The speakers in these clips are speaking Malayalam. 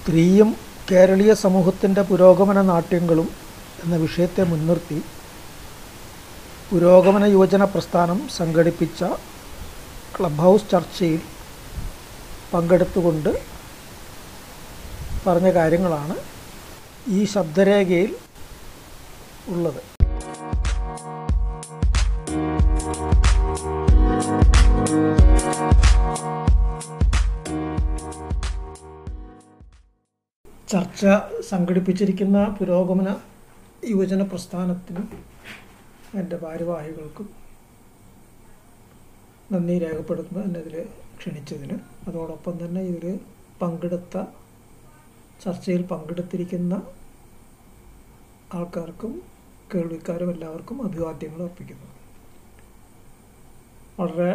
സ്ത്രീയും കേരളീയ സമൂഹത്തിന്റെ പുരോഗമന നാട്യങ്ങളും എന്ന വിഷയത്തെ മുൻനിർത്തി പുരോഗമന യുവജന പ്രസ്ഥാനം സംഘടിപ്പിച്ച ക്ലബ് ഹൗസ് ചർച്ചയിൽ പങ്കെടുത്തുകൊണ്ട് പറഞ്ഞ കാര്യങ്ങളാണ് ഈ ശബ്ദരേഖയിൽ ഉള്ളത്. ചർച്ച സംഘടിപ്പിച്ചിരിക്കുന്ന പുരോഗമന യുവജന പ്രസ്ഥാനത്തിനും എന്റെ ഭാരവാഹികൾക്കും നന്ദി ഇതിൽ ക്ഷണിച്ചതിന്. അതോടൊപ്പം തന്നെ ഇതിൽ പങ്കെടുത്ത ചർച്ചയിൽ പങ്കെടുത്തിരിക്കുന്ന ആൾക്കാർക്കും കേൾവിക്കാരും എല്ലാവർക്കും അഭിവാദ്യങ്ങൾ അർപ്പിക്കുന്നു. വളരെ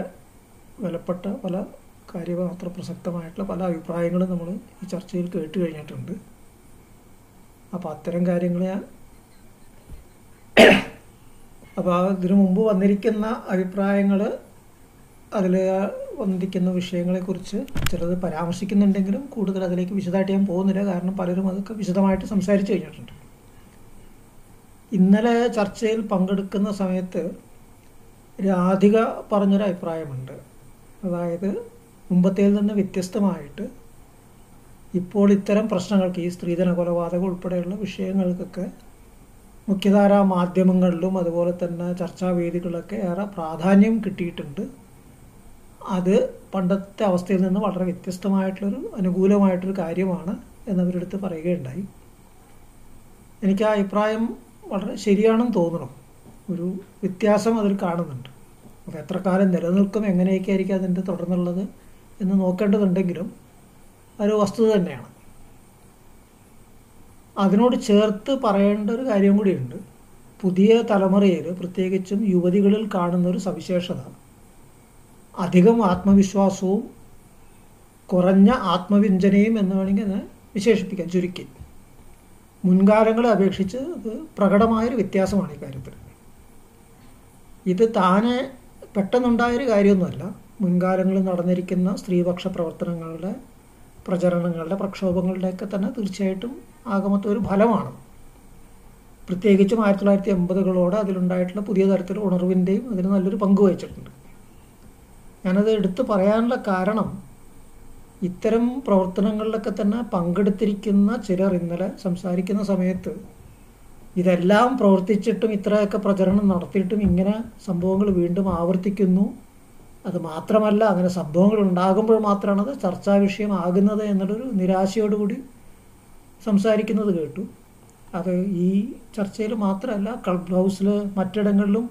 വിലപ്പെട്ട പല കാര്യമാത്ര പ്രസക്തമായിട്ടുള്ള പല അഭിപ്രായങ്ങളും നമ്മൾ ഈ ചർച്ചയിൽ കേട്ട് കഴിഞ്ഞിട്ടുണ്ട്. അപ്പോൾ അത്തരം കാര്യങ്ങളെ അപ്പോൾ ഇതിനു മുമ്പ് വന്നിരിക്കുന്ന അഭിപ്രായങ്ങൾ അതിൽ വന്നിരിക്കുന്ന വിഷയങ്ങളെക്കുറിച്ച് ചിലത് പരാമർശിക്കുന്നുണ്ടെങ്കിലും കൂടുതൽ അതിലേക്ക് വിശദമായിട്ട് ഞാൻ പോകുന്നില്ല. കാരണം പലരും അതൊക്കെ വിശദമായിട്ട് സംസാരിച്ചു കഴിഞ്ഞിട്ടുണ്ട്. ഇന്നലെ ചർച്ചയിൽ പങ്കെടുക്കുന്ന സമയത്ത് രാധിക പറഞ്ഞൊരു അഭിപ്രായമുണ്ട്. അതായത് മുമ്പത്തേൽ നിന്ന് വ്യത്യസ്തമായിട്ട് ഇപ്പോൾ ഇത്തരം പ്രശ്നങ്ങൾക്ക് ഈ സ്ത്രീധന കൊലപാതകം ഉൾപ്പെടെയുള്ള വിഷയങ്ങൾക്കൊക്കെ മുഖ്യധാരാ മാധ്യമങ്ങളിലും അതുപോലെ തന്നെ ചർച്ചാവേദികളിലൊക്കെ ഏറെ പ്രാധാന്യം കിട്ടിയിട്ടുണ്ട്. അത് പണ്ടത്തെ അവസ്ഥയിൽ നിന്ന് വളരെ വ്യത്യസ്തമായിട്ടുള്ളൊരു അനുകൂലമായിട്ടൊരു കാര്യമാണ് എന്നവരെടുത്ത് പറയുകയുണ്ടായി. എനിക്ക് ആ അഭിപ്രായം വളരെ ശരിയാണെന്ന് തോന്നണം. ഒരു വ്യത്യാസം അതിൽ കാണുന്നുണ്ട്. അപ്പോൾ എത്ര കാലം നിലനിൽക്കും എങ്ങനെയൊക്കെ ആയിരിക്കും അതിന്റെ തുടർന്നുള്ളത് എന്ന് നോക്കേണ്ടതുണ്ടെങ്കിലും അതൊരു വസ്തുത തന്നെയാണ്. അതിനോട് ചേർത്ത് പറയേണ്ട ഒരു കാര്യം കൂടിയുണ്ട്. പുതിയ തലമുറയിൽ പ്രത്യേകിച്ചും യുവതികളിൽ കാണുന്ന ഒരു സവിശേഷത. അധികം ആത്മവിശ്വാസവും കുറഞ്ഞ ആത്മവിഞ്ചനയും എന്ന് വേണമെങ്കിൽ അത് വിശേഷിപ്പിക്കാം. ചുരുക്കി. മുൻകാലങ്ങളെ അപേക്ഷിച്ച് അത് പ്രകടമായൊരു വ്യത്യാസമാണ് ഈ കാര്യത്തിൽ. ഇത് താനെ പെട്ടെന്നുണ്ടായൊരു കാര്യമൊന്നുമല്ല. മുൻകാലങ്ങളിൽ നടന്നിരിക്കുന്ന സ്ത്രീപക്ഷ പ്രവർത്തനങ്ങളുടെ പ്രചരണങ്ങളുടെ പ്രക്ഷോഭങ്ങളുടെയൊക്കെ തന്നെ തീർച്ചയായിട്ടും ആകമത്തെ ഒരു ഫലമാണ്. പ്രത്യേകിച്ചും ആയിരത്തി തൊള്ളായിരത്തി എൺപതുകളോടെ അതിലുണ്ടായിട്ടുള്ള പുതിയ തരത്തിലുള്ള ഉണർവിന്റെയും അതിന് നല്ലൊരു പങ്ക് വഹിച്ചിട്ടുണ്ട്. ഞാനത് എടുത്തു പറയാനുള്ള കാരണം ഇത്തരം പ്രവർത്തനങ്ങളിലൊക്കെ തന്നെ പങ്കെടുത്തിരിക്കുന്ന ചിലർ ഇന്നലെ സംസാരിക്കുന്ന സമയത്ത് ഇതെല്ലാം പ്രവർത്തിച്ചിട്ടും ഇത്രയൊക്കെ പ്രചരണം നടത്തിയിട്ടും ഇങ്ങനെ സംഭവങ്ങൾ വീണ്ടും ആവർത്തിക്കുന്നു. അത് മാത്രമല്ല അങ്ങനെ സംഭവങ്ങൾ ഉണ്ടാകുമ്പോൾ മാത്രമാണ് അത് ചർച്ചാ വിഷയമാകുന്നത് എന്നുള്ളൊരു നിരാശയോടുകൂടി സംസാരിക്കുന്നത് കേട്ടു. അത് ഈ ചർച്ചയിൽ മാത്രമല്ല ക്ലബ് ഹൗസിൽ മറ്റിടങ്ങളിലും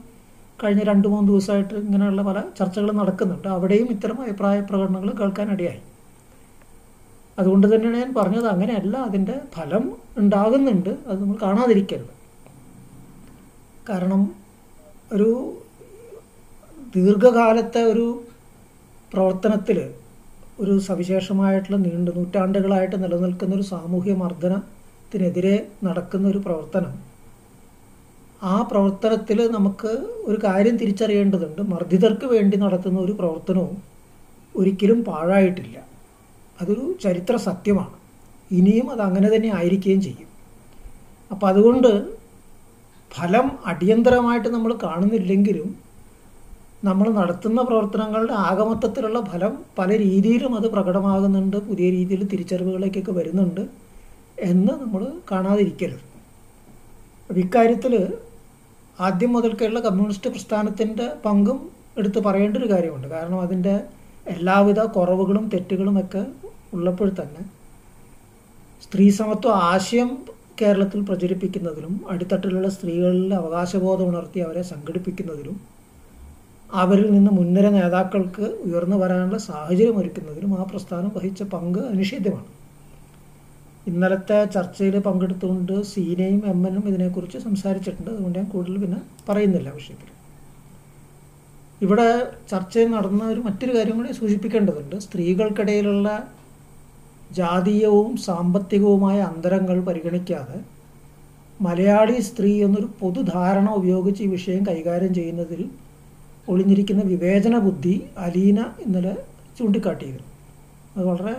കഴിഞ്ഞ രണ്ട് മൂന്ന് ദിവസമായിട്ട് ഇങ്ങനെയുള്ള പല ചർച്ചകൾ നടക്കുന്നുണ്ട്. അവിടെയും ഇത്തരം അഭിപ്രായ പ്രകടനങ്ങൾ കേൾക്കാനിടയായി അതുകൊണ്ട് തന്നെയാണ് ഞാൻ പറഞ്ഞത് അങ്ങനെയല്ല അതിന്റെ ഫലം ഉണ്ടാകുന്നുണ്ട്. അത് നമ്മൾ കാണാതിരിക്കരുത്. കാരണം ഒരു ദീർഘകാലത്തെ ഒരു പ്രവർത്തനത്തിൽ ഒരു സവിശേഷമായിട്ടുള്ള നീണ്ട നൂറ്റാണ്ടുകളായിട്ട് നിലനിൽക്കുന്ന ഒരു സാമൂഹ്യ മർദ്ദനത്തിനെതിരെ നടക്കുന്ന ഒരു പ്രവർത്തനം. ആ പ്രവർത്തനത്തിൽ നമുക്ക് ഒരു കാര്യം തിരിച്ചറിയേണ്ടതുണ്ട്. മർദ്ദിതർക്ക് വേണ്ടി നടത്തുന്ന ഒരു പ്രവർത്തനവും ഒരിക്കലും പാഴായിട്ടില്ല. അതൊരു ചരിത്ര സത്യമാണ്. ഇനിയും അത് അങ്ങനെ തന്നെ ആയിരിക്കുകയും ചെയ്യും. അപ്പം അതുകൊണ്ട് ഫലം അടിയന്തരമായിട്ട് നമ്മൾ കാണുന്നില്ലെങ്കിലും നമ്മൾ നടത്തുന്ന പ്രവർത്തനങ്ങളുടെ ആകമത്തത്തിലുള്ള ഫലം പല രീതിയിലും അത് പ്രകടമാകുന്നുണ്ട് പുതിയ രീതിയിൽ തിരിച്ചറിവുകളിലേക്കൊക്കെ വരുന്നുണ്ട് എന്ന് നമ്മൾ കാണാതിരിക്കരുത്. അപ്പം ഇക്കാര്യത്തിൽ ആദ്യം മുതൽക്കുള്ള കമ്മ്യൂണിസ്റ്റ് പ്രസ്ഥാനത്തിന്റെ പങ്കും എടുത്ത് പറയേണ്ട ഒരു കാര്യമുണ്ട്. കാരണം അതിന്റെ എല്ലാവിധ കുറവുകളും തെറ്റുകളും ഒക്കെ ഉള്ളപ്പോൾ തന്നെ സ്ത്രീ സമത്വ ആശയം കേരളത്തിൽ പ്രചരിപ്പിക്കുന്നതിലും അടിത്തട്ടിലുള്ള സ്ത്രീകളിൽ അവകാശബോധം ഉണർത്തി അവരെ സംഘടിപ്പിക്കുന്നതിലും അവരിൽ നിന്ന് മുൻനിര നേതാക്കൾക്ക് ഉയർന്നു വരാനുള്ള സാഹചര്യം ഒരുക്കുന്നതിലും ആ പ്രസ്ഥാനം വഹിച്ച പങ്ക് അനിഷേധ്യമാണ്. ഇന്നലത്തെ ചർച്ചയിൽ പങ്കെടുത്തുകൊണ്ട് സീനയും എം എനും ഇതിനെക്കുറിച്ച് സംസാരിച്ചിട്ടുണ്ട്. അതുകൊണ്ട് ഞാൻ കൂടുതൽ പിന്നെ പറയുന്നില്ല വിഷയത്തിൽ. ഇവിടെ ചർച്ചയിൽ നടന്ന ഒരു മറ്റൊരു കാര്യം കൂടി സൂചിപ്പിക്കേണ്ടതുണ്ട്. സ്ത്രീകൾക്കിടയിലുള്ള ജാതീയവും സാമ്പത്തികവുമായ അന്തരങ്ങൾ പരിഗണിക്കാതെ മലയാളി സ്ത്രീ എന്നൊരു പൊതുധാരണ ഉപയോഗിച്ച് ഈ വിഷയം കൈകാര്യം ചെയ്യുന്നതിൽ ഒളിഞ്ഞിരിക്കുന്ന വിവേചന ബുദ്ധി അലീന ഇന്നലെ ചൂണ്ടിക്കാട്ടിയിരുന്നു. അത് വളരെ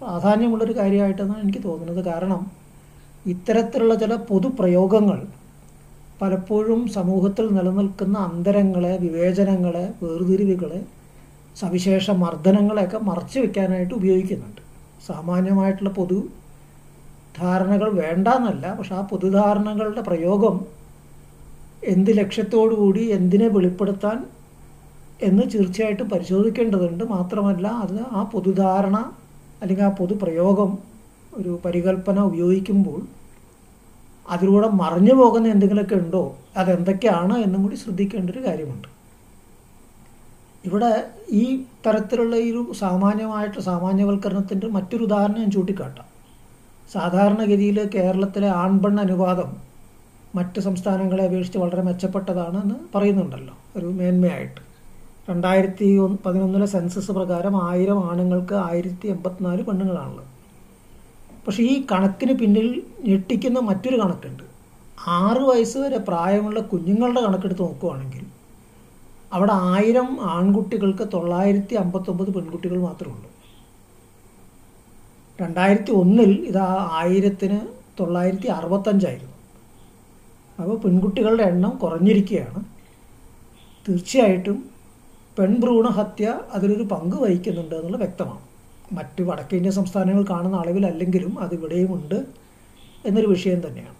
പ്രാധാന്യമുള്ളൊരു കാര്യമായിട്ടെന്നാണ് എനിക്ക് തോന്നുന്നത്. കാരണം ഇത്തരത്തിലുള്ള ചില പൊതുപ്രയോഗങ്ങൾ പലപ്പോഴും സമൂഹത്തിൽ നിലനിൽക്കുന്ന അന്തരങ്ങളെ വിവേചനങ്ങളെ വേർതിരിവുകളെ സവിശേഷ മർദ്ദനങ്ങളെയൊക്കെ മറച്ചു വെക്കാനായിട്ട് ഉപയോഗിക്കുന്നുണ്ട്. സാമാന്യമായിട്ടുള്ള പൊതു ധാരണകൾ വേണ്ടെന്നല്ല പക്ഷെ ആ പൊതുധാരണകളുടെ പ്രയോഗം എന്ത് ലക്ഷ്യത്തോടുകൂടി എന്തിനെ വെളിപ്പെടുത്താൻ എന്ന് തീർച്ചയായിട്ടും പരിശോധിക്കേണ്ടതുണ്ട്. മാത്രമല്ല അത് ആ പൊതുധാരണ അല്ലെങ്കിൽ ആ പൊതുപ്രയോഗം ഒരു പരികൽപ്പന ഉപയോഗിക്കുമ്പോൾ അതിലൂടെ മറിഞ്ഞു പോകുന്ന എന്തെങ്കിലുമൊക്കെ ഉണ്ടോ അതെന്തൊക്കെയാണ് എന്നും കൂടി ശ്രദ്ധിക്കേണ്ട ഒരു കാര്യമുണ്ട്. ഇവിടെ ഈ തരത്തിലുള്ള ഒരു സാമാന്യമായിട്ട് സാമാന്യവൽക്കരണത്തിന്റെ മറ്റൊരു ഉദാഹരണം ഞാൻ ചൂണ്ടിക്കാട്ടാം. സാധാരണഗതിയിൽ കേരളത്തിലെ ആൺപെൺ അനുപാതം മറ്റ് സംസ്ഥാനങ്ങളെ അപേക്ഷിച്ച് വളരെ മെച്ചപ്പെട്ടതാണെന്ന് പറയുന്നുണ്ടല്ലോ ഒരു മേന്മയായിട്ട്. രണ്ടായിരത്തി പതിനൊന്നിലെ സെൻസസ് പ്രകാരം ആയിരം ആണുങ്ങൾക്ക് ആയിരത്തി എൺപത്തിനാല് പെണ്ണുങ്ങളാണുള്ളത്. പക്ഷേ ഈ കണക്കിന് പിന്നിൽ ഞെട്ടിക്കുന്ന മറ്റൊരു കണക്കുണ്ട്. ആറ് വയസ്സ് വരെ പ്രായമുള്ള കുഞ്ഞുങ്ങളുടെ കണക്കെടുത്ത് നോക്കുകയാണെങ്കിൽ അവിടെ ആയിരം ആൺകുട്ടികൾക്ക് തൊള്ളായിരത്തി അമ്പത്തൊമ്പത് പെൺകുട്ടികൾ മാത്രമേ ഉള്ളൂ രണ്ടായിരത്തി ഒന്നിൽ ഇത് ആയിരത്തിന് തൊള്ളായിരത്തി അറുപത്തഞ്ചായിരുന്നു. അപ്പോൾ പെൺകുട്ടികളുടെ എണ്ണം കുറഞ്ഞിരിക്കുകയാണ്. തീർച്ചയായിട്ടും പെൺഭ്രൂണ ഹത്യ അതിലൊരു പങ്ക് വഹിക്കുന്നുണ്ട് എന്നുള്ളത് വ്യക്തമാണ്. മറ്റ് വടക്കേന്ത്യ സംസ്ഥാനങ്ങൾ കാണുന്ന അളവിലല്ലെങ്കിലും അതിവിടെയും ഉണ്ട് എന്നൊരു വിഷയം തന്നെയാണ്.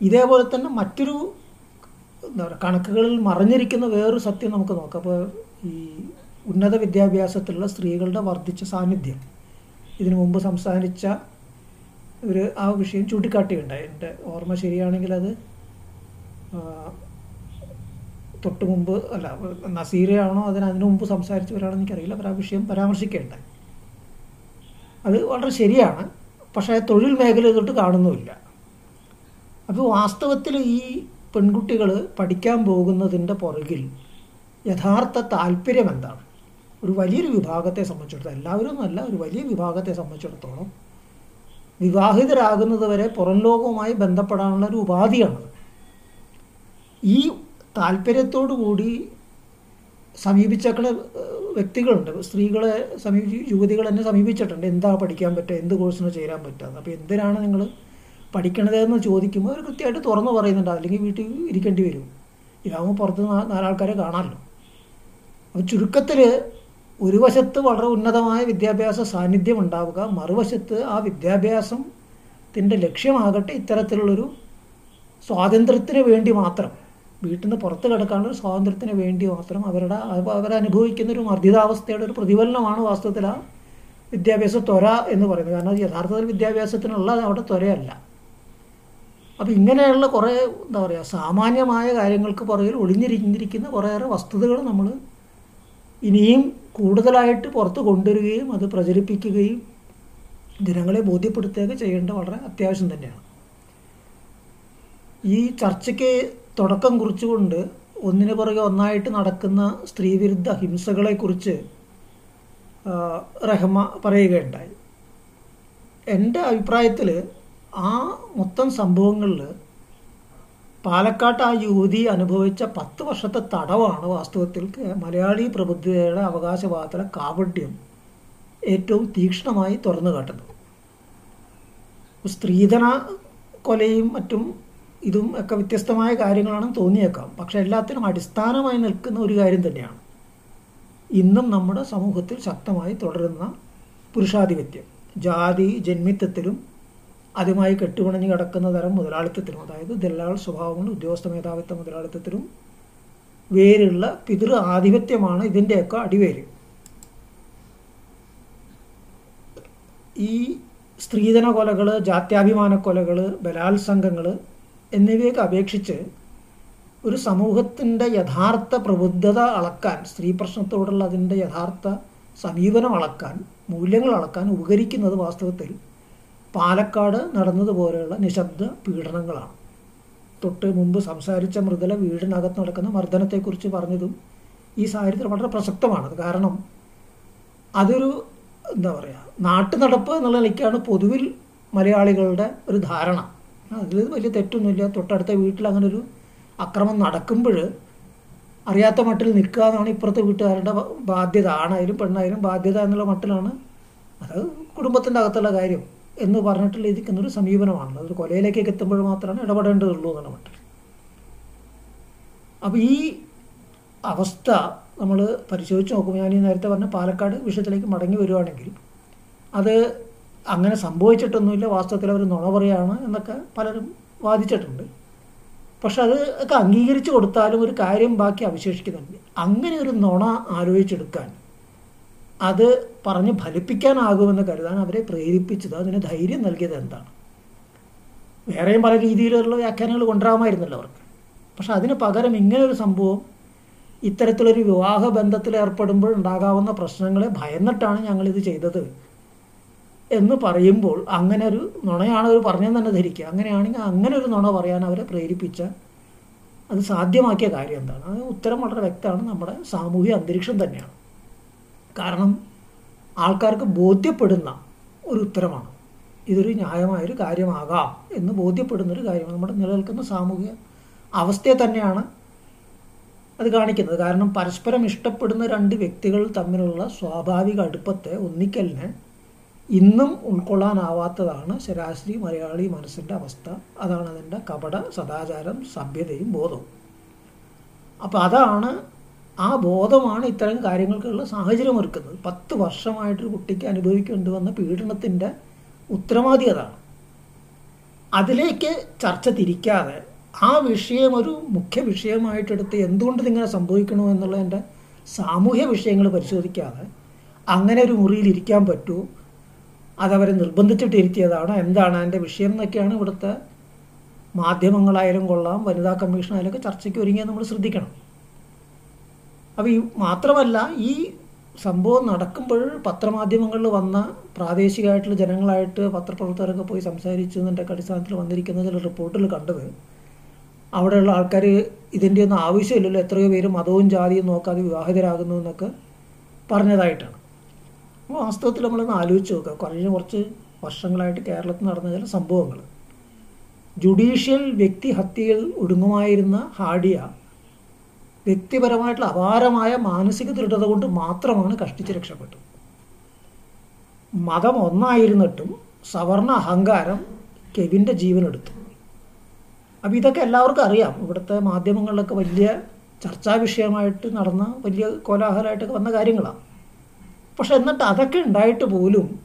ഇതേപോലെ തന്നെ മറ്റൊരു എന്താ പറയുക കണക്കുകളിൽ മറഞ്ഞിരിക്കുന്ന വേറൊരു സത്യം നമുക്ക് നോക്കാം. അപ്പോൾ ഈ ഉന്നത വിദ്യാഭ്യാസത്തിലുള്ള സ്ത്രീകളുടെ വർദ്ധിച്ച സാന്നിധ്യം. ഇതിനു മുമ്പ് സംസാരിച്ച ഒരു ആ വിഷയം ചൂണ്ടിക്കാട്ടിയുണ്ടായി എന്റെ ഓർമ്മ ശരിയാണെങ്കിൽ അത് തൊട്ട് മുമ്പ് അല്ല നസീറയാണോ അതിന് അതിനു മുമ്പ് സംസാരിച്ചവരാണെന്ന് എനിക്കറിയില്ല അവർ ആ വിഷയം പരാമർശിക്കേണ്ടായി അത് വളരെ ശരിയാണ് പക്ഷേ തൊഴിൽ മേഖല തൊട്ട് കാണുന്നുമില്ല. അപ്പോൾ വാസ്തവത്തിൽ ഈ പെൺകുട്ടികൾ പഠിക്കാൻ പോകുന്നതിന്റെ പുറകിൽ യഥാർത്ഥ താല്പര്യം എന്താണ്? ഒരു വലിയൊരു വിഭാഗത്തെ സംബന്ധിച്ചിടത്തോളം എല്ലാവരും എന്നല്ല ഒരു വലിയ വിഭാഗത്തെ സംബന്ധിച്ചിടത്തോളം വിവാഹിതരാകുന്നത് വരെ പുറം ലോകവുമായി ബന്ധപ്പെടാനുള്ള ഒരു ഉപാധിയാണത്. ഈ താല്പര്യത്തോടു കൂടി സമീപിച്ചക്കള വ്യക്തികളുണ്ട്. സ്ത്രീകളെ സമീപി യുവതികൾ എന്നെ സമീപിച്ചിട്ടുണ്ട്. എന്താ പഠിക്കാൻ പറ്റുക എന്ത് കോഴ്സിന് ചേരാൻ പറ്റുക അപ്പോൾ എന്തിനാണ് നിങ്ങൾ പഠിക്കണതെന്ന് ചോദിക്കുമ്പോൾ അവർ കൃത്യമായിട്ട് തുറന്നു പറയുന്നുണ്ട്. അല്ലെങ്കിൽ വീട്ടിൽ ഇരിക്കേണ്ടി വരും. ഇതാകുമ്പോൾ പുറത്ത് നാലാൾക്കാരെ കാണാമല്ലോ അപ്പോൾ ചുരുക്കത്തിൽ ഒരു വശത്ത് വളരെ ഉന്നതമായ വിദ്യാഭ്യാസ സാന്നിധ്യം ഉണ്ടാവുക മറുവശത്ത് ആ വിദ്യാഭ്യാസത്തിന്റെ ലക്ഷ്യമാകട്ടെ ഇത്തരത്തിലുള്ളൊരു സ്വാതന്ത്ര്യത്തിന് വേണ്ടി മാത്രം. വീട്ടിൽ നിന്ന് പുറത്ത് കിടക്കാനുള്ള സ്വാതന്ത്ര്യത്തിന് വേണ്ടി മാത്രം അവരുടെ അവരനുഭവിക്കുന്ന ഒരു മർദ്ദിതാവസ്ഥയുടെ ഒരു പ്രതിഫലനമാണ് വാസ്തവത്തിൽ ആ വിദ്യാഭ്യാസ ത്വര എന്ന് പറയുന്നത്. കാരണം യഥാർത്ഥത്തിൽ വിദ്യാഭ്യാസത്തിനുള്ള അവിടെ ത്വരയല്ല. അപ്പം ഇങ്ങനെയുള്ള കുറേ എന്താ പറയുക സാമാന്യമായ കാര്യങ്ങൾക്ക് പുറകിൽ ഒളിഞ്ഞിരിഞ്ഞിരിക്കുന്ന കുറേയേറെ വസ്തുതകൾ നമ്മൾ ഇനിയും കൂടുതലായിട്ട് പുറത്ത് കൊണ്ടുവരികയും അത് പ്രചരിപ്പിക്കുകയും ജനങ്ങളെ ബോധ്യപ്പെടുത്തുകയൊക്കെ ചെയ്യേണ്ട വളരെ അത്യാവശ്യം തന്നെയാണ്. ഈ ചർച്ചയ്ക്ക് തുടക്കം കുറിച്ചുകൊണ്ട് ഒന്നിനു പുറകെ ഒന്നായിട്ട് നടക്കുന്ന സ്ത്രീവിരുദ്ധ ഹിംസകളെക്കുറിച്ച് റഹ്മ പറയുകയുണ്ടായി. എന്റെ അഭിപ്രായത്തിൽ ആ മൊത്തം സംഭവങ്ങളിൽ പാലക്കാട്ട് ആ യുവതി അനുഭവിച്ച പത്ത് വർഷത്തെ തടവാണ് വാസ്തവത്തിൽ മലയാളി പ്രബുദ്ധതയുടെ അവകാശവാദത്തിലെ കാപട്യം ഏറ്റവും തീക്ഷ്ണമായി തുറന്നു കാട്ടുന്നത്. സ്ത്രീധന കൊലയും മറ്റും ഇതും ഒക്കെ വ്യത്യസ്തമായ കാര്യങ്ങളാണെന്ന് തോന്നിയേക്കാം. പക്ഷെ എല്ലാത്തിനും അടിസ്ഥാനമായി നിൽക്കുന്ന ഒരു കാര്യം തന്നെയാണ്. ഇന്നും നമ്മുടെ സമൂഹത്തിൽ ശക്തമായി തുടരുന്ന പുരുഷാധിപത്യം. ജാതി ജന്മിത്വത്തിലും അതുമായി കെട്ടുപിണഞ്ഞ് കിടക്കുന്ന തരം മുതലാളിത്തത്തിലും അതായത് ദല്ലാൾ സ്വഭാവങ്ങളും ഉദ്യോഗസ്ഥ മേധാവിത്വ മുതലാളിത്തത്തിലും വേരുള്ള പിതൃ ആധിപത്യമാണ് ഇതിന്റെയൊക്കെ അടിവേര്. ഈ സ്ത്രീധന കൊലകൾ ജാത്യാഭിമാന കൊലകൾ ബലാത്സംഗങ്ങൾ എന്നിവയൊക്കെ അപേക്ഷിച്ച് ഒരു സമൂഹത്തിന്റെ യഥാർത്ഥ പ്രബുദ്ധത അളക്കാൻ സ്ത്രീ പ്രശ്നത്തോടുള്ള അതിന്റെ യഥാർത്ഥ സമീപനം അളക്കാൻ മൂല്യങ്ങൾ അളക്കാൻ ഉപകരിക്കുന്നത് വാസ്തവത്തിൽ പാലക്കാട് നടന്നതുപോലെയുള്ള നിശബ്ദ പീഡനങ്ങളാണ്. തൊട്ട് മുമ്പ് സംസാരിച്ച മൃദുല വീടിനകത്ത് നടക്കുന്ന മർദ്ദനത്തെക്കുറിച്ച് പറഞ്ഞതും ഈ സാഹചര്യത്തിൽ വളരെ പ്രസക്തമാണ്. കാരണം അതൊരു എന്താ പറയുക നാട്ടുനടപ്പ് എന്നുള്ള നിലയ്ക്കാണ് പൊതുവിൽ മലയാളികളുടെ ഒരു ധാരണ. അതിൽ വലിയ തെറ്റൊന്നുമില്ല. തൊട്ടടുത്ത വീട്ടിൽ അങ്ങനെ ഒരു അക്രമം നടക്കുമ്പോൾ അറിയാത്ത മട്ടിൽ നിൽക്കുക എന്നാണ് ഇപ്പുറത്തെ വീട്ടുകാരുടെ ബാധ്യത. ആണായാലും പെണ്ണായാലും ബാധ്യത എന്നുള്ള മട്ടിലാണ്. അത് കുടുംബത്തിന്റെ അകത്തുള്ള കാര്യം എന്ന് പറഞ്ഞിട്ടുള്ള ഇരിക്കുന്നൊരു സമീപനമാണല്ലോ അതൊരു കൊലയിലേക്കൊക്കെ എത്തുമ്പോൾ മാത്രമാണ് ഇടപെടേണ്ടതുള്ളൂ എന്നുള്ള മട്ടിൽ. അപ്പോൾ ഈ അവസ്ഥ നമ്മൾ പരിശോധിച്ച് നോക്കുമ്പോൾ ഞാൻ ഈ നേരത്തെ പറഞ്ഞ പാലക്കാട് വിഷയത്തിലേക്ക് മടങ്ങി വരുവാണെങ്കിൽ അത് അങ്ങനെ സംഭവിച്ചിട്ടൊന്നുമില്ല. വാസ്തവത്തിൽ അവർ നുണ പറയാണ് എന്നൊക്കെ പലരും വാദിച്ചിട്ടുണ്ട്. പക്ഷെ അത് ഒക്കെ അംഗീകരിച്ചു കൊടുത്താലും ഒരു കാര്യം ബാക്കി അവശേഷിക്കുന്നുണ്ട്. അങ്ങനെ ഒരു നുണ ആലോചിച്ചെടുക്കാൻ അത് പറഞ്ഞ് ഫലിപ്പിക്കാനാകുമെന്ന് കരുതാൻ അവരെ പ്രേരിപ്പിച്ചത് അതിന് ധൈര്യം നൽകിയത് എന്താണ്? വേറെയും പല രീതിയിലുള്ള വ്യാഖ്യാനങ്ങൾ കൊണ്ടുവരാമായിരുന്നല്ലോ അവർക്ക്. പക്ഷെ അതിന് പകരം ഇങ്ങനെ ഒരു സംഭവം ഇത്തരത്തിലൊരു വിവാഹ ബന്ധത്തിൽ ഏർപ്പെടുമ്പോൾ ഉണ്ടാകാവുന്ന പ്രശ്നങ്ങളെ ഭയന്നിട്ടാണ് ഞങ്ങളിത് ചെയ്തത്. എന്ന് പറയുമ്പോൾ അങ്ങനെ ഒരു നുണയാണ് അവർ പറഞ്ഞതെന്ന് തന്നെ ധരിക്കുക. അങ്ങനെയാണെങ്കിൽ അങ്ങനെ ഒരു നുണ പറയാൻ അവരെ പ്രേരിപ്പിച്ച അത് സാധ്യമാക്കിയ കാര്യം എന്താണ്? അത് ഉത്തരം വളരെ വ്യക്തമാണ്. നമ്മുടെ സാമൂഹിക അന്തരീക്ഷം തന്നെയാണ്. കാരണം ആൾക്കാർക്ക് ബോധ്യപ്പെടുന്ന ഒരു ഉത്തരമാണ്. ഇതൊരു ന്യായമായൊരു കാര്യമാകാം എന്ന് ബോധ്യപ്പെടുന്ന ഒരു കാര്യമാണ്. നമ്മുടെ നിലനിൽക്കുന്ന സാമൂഹിക അവസ്ഥയെ തന്നെയാണ് അത് കാണിക്കുന്നത്. കാരണം പരസ്പരം ഇഷ്ടപ്പെടുന്ന രണ്ട് വ്യക്തികൾ തമ്മിലുള്ള സ്വാഭാവിക അടുപ്പത്തെ ഒന്നിക്കലിനെ ഇന്നും ഉൾക്കൊള്ളാനാവാത്തതാണ് ശരാശരി മലയാളി മനസ്സിന്റെ അവസ്ഥ. അതാണ് അതിന്റെ കപട സദാചാരം സഭ്യതയും ബോധവും. അപ്പോൾ അതാണ് ആ ബോധമാണ് ഇത്തരം കാര്യങ്ങൾക്കുള്ള സാഹചര്യം ഒരുക്കുന്നത്. പത്ത് വർഷമായിട്ടൊരു കുട്ടിക്ക് അനുഭവിക്കേണ്ടി വന്ന പീഡനത്തിന്റെ ഉത്തരവാദി അതാണ്. അതിലേക്ക് ചർച്ച തിരിക്കാതെ ആ വിഷയം ഒരു മുഖ്യ വിഷയമായിട്ടെടുത്ത് എന്തുകൊണ്ട് ഇതിങ്ങനെ സംഭവിക്കണോ എന്നുള്ളതിന്റെ സാമൂഹ്യ വിഷയങ്ങൾ പരിശോധിക്കാതെ അങ്ങനെ ഒരു മുറിയിൽ ഇരിക്കാൻ പറ്റുമോ അതവരെ നിർബന്ധിച്ചിട്ട് ഇരുത്തിയതാണ് എന്താണ് അതിന്റെ വിഷയം എന്നൊക്കെയാണ് ഇവിടുത്തെ മാധ്യമങ്ങളായാലും കൊള്ളാം വനിതാ കമ്മീഷനായാലും ഒക്കെ ചർച്ചയ്ക്ക് ഒരുങ്ങിയാൽ നമ്മൾ ശ്രദ്ധിക്കണം. അപ്പോൾ ഈ മാത്രമല്ല ഈ സംഭവം നടക്കുമ്പോൾ പത്രമാധ്യമങ്ങളിൽ വന്ന പ്രാദേശികമായിട്ടുള്ള ജനങ്ങളായിട്ട് പത്രപ്രവർത്തകരൊക്കെ പോയി സംസാരിച്ചു എന്നൊക്കെ അടിസ്ഥാനത്തിൽ വന്നിരിക്കുന്ന ചില റിപ്പോർട്ടിൽ കണ്ടത് അവിടെയുള്ള ആൾക്കാർ ഇതിന്റെ ഒന്നും ആവശ്യമില്ലല്ലോ എത്രയോ പേര് മതവും ജാതിയും നോക്കാതെ വിവാഹിതരാകുന്നു എന്നൊക്കെ പറഞ്ഞതായിട്ടാണ്. വാസ്തവത്തിൽ നമ്മളൊന്ന് ആലോചിച്ച് നോക്കുക. കഴിഞ്ഞ കുറച്ച് വർഷങ്ങളായിട്ട് കേരളത്തിൽ നടന്ന ചില സംഭവങ്ങൾ. ജുഡീഷ്യൽ വ്യക്തി ഹത്യയിൽ ഒടുങ്ങുമായിരുന്ന ഹാഡിയ വ്യക്തിപരമായിട്ടുള്ള അപാരമായ മാനസിക ദൃഢത കൊണ്ട് മാത്രമാണ് കഷ്ടിച്ച് രക്ഷപ്പെട്ടത് മതം ഒന്നായിരുന്നിട്ടും സവർണ അഹങ്കാരം കെവിന്റെ ജീവനെടുത്തു. അപ്പം ഇതൊക്കെ എല്ലാവർക്കും അറിയാം. ഇവിടുത്തെ മാധ്യമങ്ങളിലൊക്കെ വലിയ ചർച്ചാ വിഷയമായിട്ട് നടന്ന വലിയ കോലാഹലമായിട്ടൊക്കെ വന്ന കാര്യങ്ങളാണ്. പക്ഷെ എന്നിട്ട് അതൊക്കെ ഉണ്ടായിട്ട് പോലും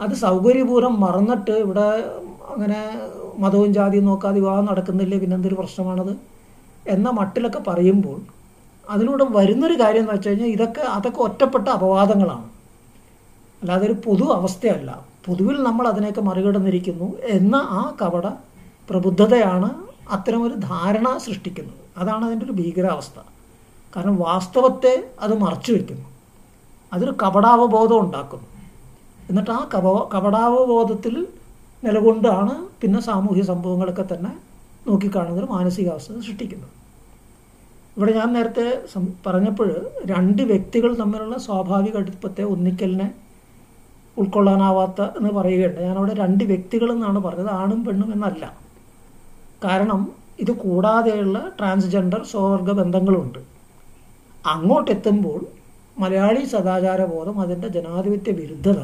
അത് സൗകര്യപൂർവം മറന്നിട്ട് ഇവിടെ അങ്ങനെ മതവും ജാതിയും നോക്കാതെ വിവാഹം നടക്കുന്നില്ലേ പിന്നെന്തൊരു പ്രശ്നമാണത് എന്ന മട്ടിലൊക്കെ പറയുമ്പോൾ അതിലൂടെ വരുന്നൊരു കാര്യം എന്ന് വെച്ച് കഴിഞ്ഞാൽ ഇതൊക്കെ അതൊക്കെ ഒറ്റപ്പെട്ട അപവാദങ്ങളാണ്. അല്ലാതെ ഒരു പൊതു അവസ്ഥയല്ല. പൊതുവിൽ നമ്മൾ അതിനെയൊക്കെ മറികടന്നിരിക്കുന്നു എന്ന ആ കവട പ്രബുദ്ധതയാണ് അത്തരമൊരു ധാരണ സൃഷ്ടിക്കുന്നത്. അതാണ് അതിന്റെ ഒരു ഭീകരാവസ്ഥ. കാരണം വാസ്തവത്തെ അത് മറച്ചു വയ്ക്കുന്നു അതൊരു കപടാവബോധം ഉണ്ടാക്കുന്നു. എന്നിട്ട് ആ കപ കപടാവബോധത്തിൽ നിലകൊണ്ടാണ് പിന്നെ സാമൂഹ്യ സംഭവങ്ങളൊക്കെ തന്നെ നോക്കിക്കാണുന്നൊരു മാനസികാവസ്ഥ സൃഷ്ടിക്കുന്നത്. ഇവിടെ ഞാൻ നേരത്തെ പറഞ്ഞപ്പോൾ രണ്ട് വ്യക്തികൾ തമ്മിലുള്ള സ്വാഭാവിക അടുപ്പത്തെ ഒന്നിക്കലിനെ ഉൾക്കൊള്ളാനാവാത്ത എന്ന് പറയുകയുണ്ട്. ഞാനവിടെ രണ്ട് വ്യക്തികൾ എന്നാണ് പറഞ്ഞത് ആണും പെണ്ണും എന്നല്ല. കാരണം ഇത് കൂടാതെയുള്ള ട്രാൻസ്ജെൻഡർ സ്വവർഗ ബന്ധങ്ങളുണ്ട്. അങ്ങോട്ടെത്തുമ്പോൾ മലയാളി സദാചാര ബോധം അതിന്റെ ജനാധിപത്യ വിരുദ്ധത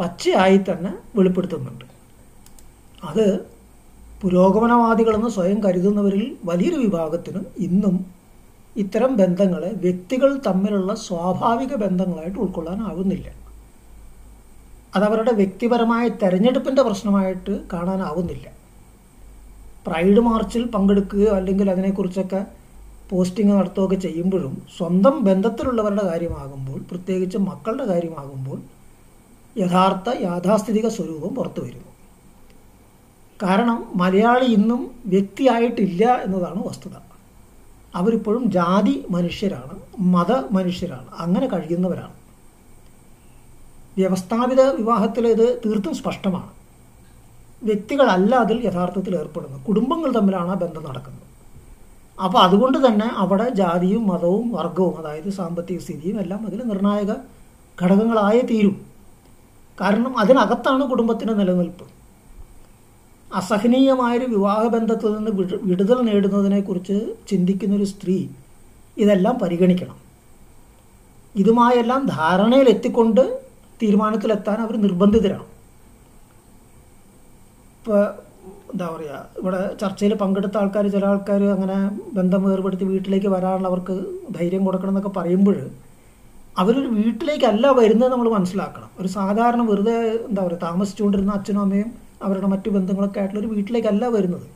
പച്ചയായി തന്നെ വെളിപ്പെടുത്തുന്നുണ്ട്. അത് പുരോഗമനവാദികളെന്ന് സ്വയം കരുതുന്നവരിൽ വലിയൊരു വിഭാഗത്തിന് ഇന്നും ഇത്തരം ബന്ധങ്ങളെ വ്യക്തികൾ തമ്മിലുള്ള സ്വാഭാവിക ബന്ധങ്ങളായിട്ട് ഉൾക്കൊള്ളാനാവുന്നില്ല. അതവരുടെ വ്യക്തിപരമായ തെരഞ്ഞെടുപ്പിന്റെ പ്രശ്നമായിട്ട് കാണാനാവുന്നില്ല. പ്രൈഡ് മാർച്ചിൽ പങ്കെടുക്കുകയോ അല്ലെങ്കിൽ അതിനെക്കുറിച്ചൊക്കെ പോസ്റ്റിംഗ് നടത്തുകയൊക്കെ ചെയ്യുമ്പോഴും സ്വന്തം ബന്ധത്തിലുള്ളവരുടെ കാര്യമാകുമ്പോൾ പ്രത്യേകിച്ച് മക്കളുടെ കാര്യമാകുമ്പോൾ യഥാർത്ഥ യാഥാസ്ഥിതിക സ്വരൂപം പുറത്തു വരുന്നു കാരണം മലയാളി ഇന്നും വ്യക്തിയായിട്ടില്ല എന്നതാണ് വസ്തുത. അവരിപ്പോഴും ജാതി മനുഷ്യരാണ് മത മനുഷ്യരാണ് അങ്ങനെ കഴിയുന്നവരാണ്. വ്യവസ്ഥാപിത വിവാഹത്തിൽ ഇത് തീർത്തും സ്പഷ്ടമാണ്. വ്യക്തികളല്ല അതിൽ യഥാർത്ഥത്തിൽ ഏർപ്പെടുന്നത്. കുടുംബങ്ങൾ തമ്മിലാണ് ആ ബന്ധം നടക്കുന്നത്. അപ്പോൾ അതുകൊണ്ട് തന്നെ അവിടെ ജാതിയും മതവും വർഗവും അതായത് സാമ്പത്തിക സ്ഥിതിയും എല്ലാം അതിൽ നിർണായക ഘടകങ്ങളായേ തീരും. കാരണം അതിനകത്താണ് കുടുംബത്തിന്റെ നിലനിൽപ്പ്. അസഹനീയമായൊരു വിവാഹബന്ധത്തിൽ നിന്ന് വിടുതൽ നേടുന്നതിനെക്കുറിച്ച് ചിന്തിക്കുന്നൊരു സ്ത്രീ ഇതെല്ലാം പരിഗണിക്കണം. ഇതുമായെല്ലാം ധാരണയിലെത്തിക്കൊണ്ട് തീരുമാനത്തിലെത്താൻ അവർ നിർബന്ധിതരാണ്. ഇപ്പോൾ എന്താ പറയുക ഇവിടെ ചർച്ചയിൽ പങ്കെടുത്ത ആൾക്കാർ ചില ആൾക്കാർ അങ്ങനെ ബന്ധം വേർപെടുത്തി വീട്ടിലേക്ക് വരാനുള്ള അവർക്ക് ധൈര്യം കൊടുക്കണം എന്നൊക്കെ പറയുമ്പോൾ അവരൊരു വീട്ടിലേക്കല്ല വരുന്നത് നമ്മൾ മനസ്സിലാക്കണം. ഒരു സാധാരണ വെറുതെ എന്താ പറയുക താമസിച്ചുകൊണ്ടിരുന്ന അച്ഛനും അമ്മയും അവരുടെ മറ്റു ബന്ധങ്ങളൊക്കെ ആയിട്ടുള്ള ഒരു വീട്ടിലേക്കല്ല വരുന്നത്.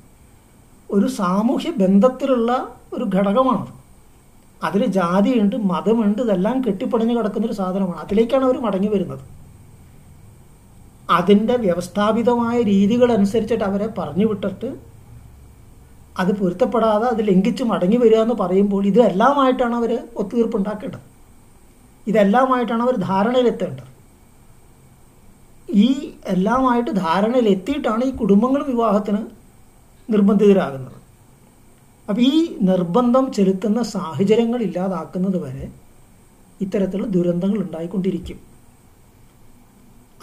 ഒരു സാമൂഹ്യ ബന്ധത്തിലുള്ള ഒരു ഘടകമാണ് അതിൽ ജാതിയുണ്ട് മതമുണ്ട് ഇതെല്ലാം കെട്ടിപ്പടഞ്ഞ് കിടക്കുന്ന ഒരു സാധനമാണ്. അതിലേക്കാണ് അവർ മടങ്ങി വരുന്നത്. അതിന്റെ വ്യവസ്ഥാപിതമായ രീതികൾ അനുസരിച്ചിട്ട് അവരെ പറഞ്ഞു വിട്ടിട്ട് അത് പൊരുത്തപ്പെടാതെ അത് ലംഘിച്ച് മടങ്ങി വരിക എന്ന് പറയുമ്പോൾ ഇതെല്ലാമായിട്ടാണ് അവർ ഒത്തുതീർപ്പുണ്ടാക്കേണ്ടത്. ഇതെല്ലാമായിട്ടാണ് അവർ ധാരണയിലെത്തേണ്ടത്. ഈ എല്ലാമായിട്ട് ധാരണയിലെത്തിയിട്ടാണ് ഈ കുടുംബങ്ങൾ വിവാഹത്തിന് നിർബന്ധിതരാകുന്നത്. അപ്പോൾ ഈ നിർബന്ധം ചെലുത്തുന്ന സാഹചര്യങ്ങൾ ഇല്ലാതാക്കുന്നത് വരെ ഇത്തരത്തിലുള്ള ദുരന്തങ്ങൾ ഉണ്ടായിക്കൊണ്ടിരിക്കും.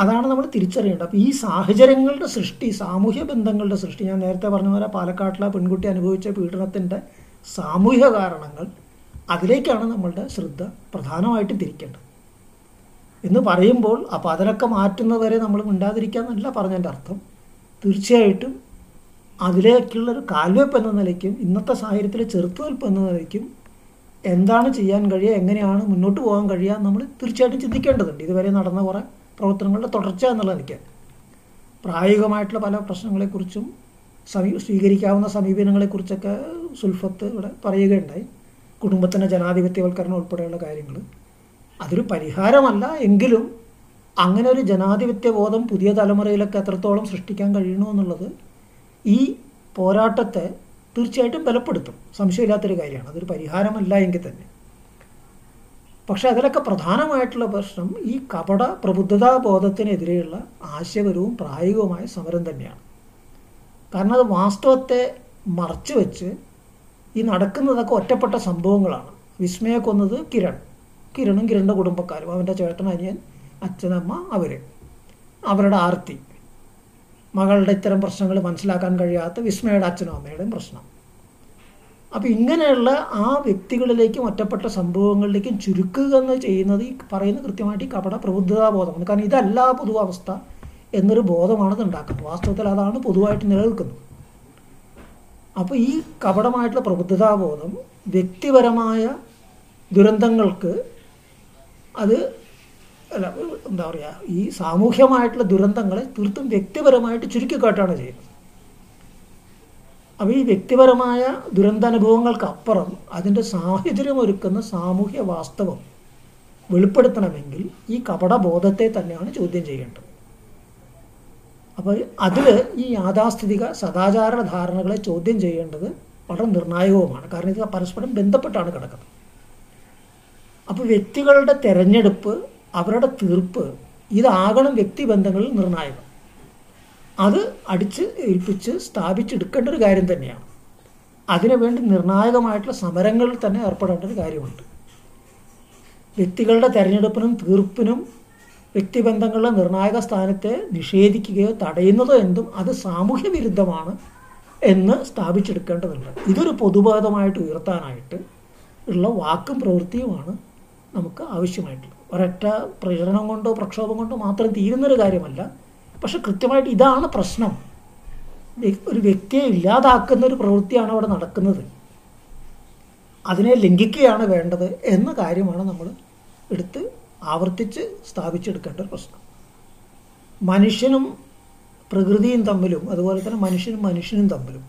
അതാണ് നമ്മൾ തിരിച്ചറിയേണ്ടത്. അപ്പോൾ ഈ സാഹചര്യങ്ങളുടെ സൃഷ്ടി സാമൂഹ്യ ബന്ധങ്ങളുടെ സൃഷ്ടി ഞാൻ നേരത്തെ പറഞ്ഞ പോലെ പാലക്കാട്ടിലെ പെൺകുട്ടി അനുഭവിച്ച പീഡനത്തിന്റെ സാമൂഹ്യ കാരണങ്ങൾ അതിലേക്കാണ് നമ്മളുടെ ശ്രദ്ധ പ്രധാനമായിട്ടും തിരിക്കേണ്ടത്. എന്ന് പറയുമ്പോൾ അപ്പോൾ അതിനൊക്കെ മാറ്റുന്നവരെ നമ്മൾ മിണ്ടാതിരിക്കാന്നല്ല പറഞ്ഞതിന്റെ അർത്ഥം. തീർച്ചയായിട്ടും അതിലേക്കുള്ളൊരു കാൽവെപ്പ് എന്ന നിലയ്ക്കും ഇന്നത്തെ സാഹചര്യത്തിലെ ചെറുത്തുവൽപ്പ് എന്ന നിലയ്ക്കും എന്താണ് ചെയ്യാൻ കഴിയുക എങ്ങനെയാണ് മുന്നോട്ട് പോകാൻ കഴിയുക നമ്മൾ തീർച്ചയായിട്ടും ചിന്തിക്കേണ്ടതുണ്ട്. ഇതുവരെ നടന്ന കുറേ പ്രവർത്തനങ്ങളുടെ തുടർച്ച എന്നുള്ള പ്രായോഗികമായിട്ടുള്ള പല പ്രശ്നങ്ങളെക്കുറിച്ചും സമീ സ്വീകരിക്കാവുന്ന സമീപനങ്ങളെക്കുറിച്ചൊക്കെ സുൽഫത്ത് ഇവിടെ പറയുകയുണ്ടായി. കുടുംബത്തിന്റെ ജനാധിപത്യവൽക്കരണം ഉൾപ്പെടെയുള്ള കാര്യങ്ങൾ അതൊരു പരിഹാരമല്ല എങ്കിലും അങ്ങനെ ഒരു ജനാധിപത്യ ബോധം പുതിയ തലമുറയിലൊക്കെ എത്രത്തോളം സൃഷ്ടിക്കാൻ കഴിയണമെന്നുള്ളത് ഈ പോരാട്ടത്തെ തീർച്ചയായിട്ടും ബലപ്പെടുത്തും. സംശയമില്ലാത്തൊരു കാര്യമാണ്. അതൊരു പരിഹാരമല്ല എങ്കിൽ തന്നെ. പക്ഷെ അതിലൊക്കെ പ്രധാനമായിട്ടുള്ള പ്രശ്നം ഈ കപട പ്രബുദ്ധതാ ബോധത്തിനെതിരെയുള്ള ആശയപരവും പ്രായോഗികവുമായ സമരം തന്നെയാണ്. കാരണം അത് വാസ്തവത്തെ മറച്ചു വെച്ച് ഈ നടക്കുന്നതൊക്കെ ഒറ്റപ്പെട്ട സംഭവങ്ങളാണ്. വിസ്മയെ കൊന്നത് കിരൺ. കിരണും കിരണിന്റെ കുടുംബക്കാരും അവന്റെ ചേട്ടൻ അനിയൻ അച്ഛനമ്മ അവർ അവരുടെ ആർത്തി. മകളുടെ ഇത്തരം പ്രശ്നങ്ങൾ മനസ്സിലാക്കാൻ കഴിയാത്ത വിസ്മയുടെ അച്ഛനും അമ്മയുടെയും പ്രശ്നം. അപ്പോൾ ഇങ്ങനെയുള്ള ആ വ്യക്തികളിലേക്കും ഒറ്റപ്പെട്ട സംഭവങ്ങളിലേക്കും ചുരുക്കുക എന്ന് ചെയ്യുന്നത് ഈ പറയുന്ന കൃത്യമായിട്ട് ഈ കപട പ്രബുദ്ധതാബോധമാണ് കാരണം ഇതല്ല പൊതുവസ്ഥ എന്നൊരു ബോധമാണ് ഇത് ഉണ്ടാക്കുന്നത്. വാസ്തവത്തിൽ അതാണ് പൊതുവായിട്ട് നിലനിൽക്കുന്നത്. അപ്പോൾ ഈ കപടമായിട്ടുള്ള പ്രബുദ്ധതാബോധം വ്യക്തിപരമായ ദുരന്തങ്ങൾക്ക് അത് അല്ല എന്താ പറയുക ഈ സാമൂഹ്യമായിട്ടുള്ള ദുരന്തങ്ങളെ തീർത്തും വ്യക്തിപരമായിട്ട് ചുരുക്കിക്കാട്ടാണ് ചെയ്യുന്നത്. അപ്പോൾ ഈ വ്യക്തിപരമായ ദുരന്താനുഭവങ്ങൾക്കപ്പുറം അതിന്റെ സാഹചര്യം ഒരുക്കുന്ന സാമൂഹ്യ വാസ്തവം വെളിപ്പെടുത്തണമെങ്കിൽ ഈ കപടബോധത്തെ തന്നെയാണ് ചോദ്യം ചെയ്യേണ്ടത്. അപ്പോൾ അതിൽ ഈ യാഥാസ്ഥിതിക സദാചാര ധാരണകളെ ചോദ്യം ചെയ്യേണ്ടത് വളരെ നിർണായകവുമാണ്. കാരണം ഇത് പരസ്പരം ബന്ധപ്പെട്ടാണ് കിടക്കുന്നത്. അപ്പോൾ വ്യക്തികളുടെ തിരഞ്ഞെടുപ്പ് അവരുടെ തീർപ്പ് ഇതാകണം വ്യക്തിബന്ധങ്ങളിൽ നിർണായകം. അത് അടിച്ച് ഏൽപ്പിച്ച് സ്ഥാപിച്ചെടുക്കേണ്ട ഒരു കാര്യം തന്നെയാണ്. അതിനുവേണ്ടി നിർണായകമായിട്ടുള്ള സമരങ്ങളിൽ തന്നെ ഏർപ്പെടേണ്ട ഒരു കാര്യമുണ്ട്. വ്യക്തികളുടെ തെരഞ്ഞെടുപ്പിനും തീർപ്പിനും വ്യക്തിബന്ധങ്ങളുടെ നിർണായക സ്ഥാനത്തെ നിഷേധിക്കുകയോ തടയുന്നതോ എന്തും അത് സാമൂഹ്യ വിരുദ്ധമാണ് എന്ന് സ്ഥാപിച്ചെടുക്കേണ്ടതുണ്ട്. ഇതൊരു പൊതുബോധമായിട്ട് ഉയർത്താനായിട്ട് ഉള്ള വാക്കും പ്രവൃത്തിയുമാണ് നമുക്ക് ആവശ്യമായിട്ടുള്ളത്. ഒരൊറ്റ പ്രചരണം കൊണ്ടോ പ്രക്ഷോഭം കൊണ്ടോ മാത്രം തീരുന്നൊരു കാര്യമല്ല. പക്ഷെ കൃത്യമായിട്ട് ഇതാണ് പ്രശ്നം. ഒരു വ്യക്തിയെ ഇല്ലാതാക്കുന്ന ഒരു പ്രവൃത്തിയാണ് അവിടെ നടക്കുന്നത്. അതിനെ ലംഘിക്കുകയാണ് വേണ്ടത് എന്ന കാര്യമാണ് നമ്മൾ എടുത്ത് ആവർത്തിച്ച് സ്ഥാപിച്ചെടുക്കേണ്ട ഒരു പ്രശ്നം. മനുഷ്യനും പ്രകൃതിയും തമ്മിലും അതുപോലെ തന്നെ മനുഷ്യനും മനുഷ്യനും തമ്മിലും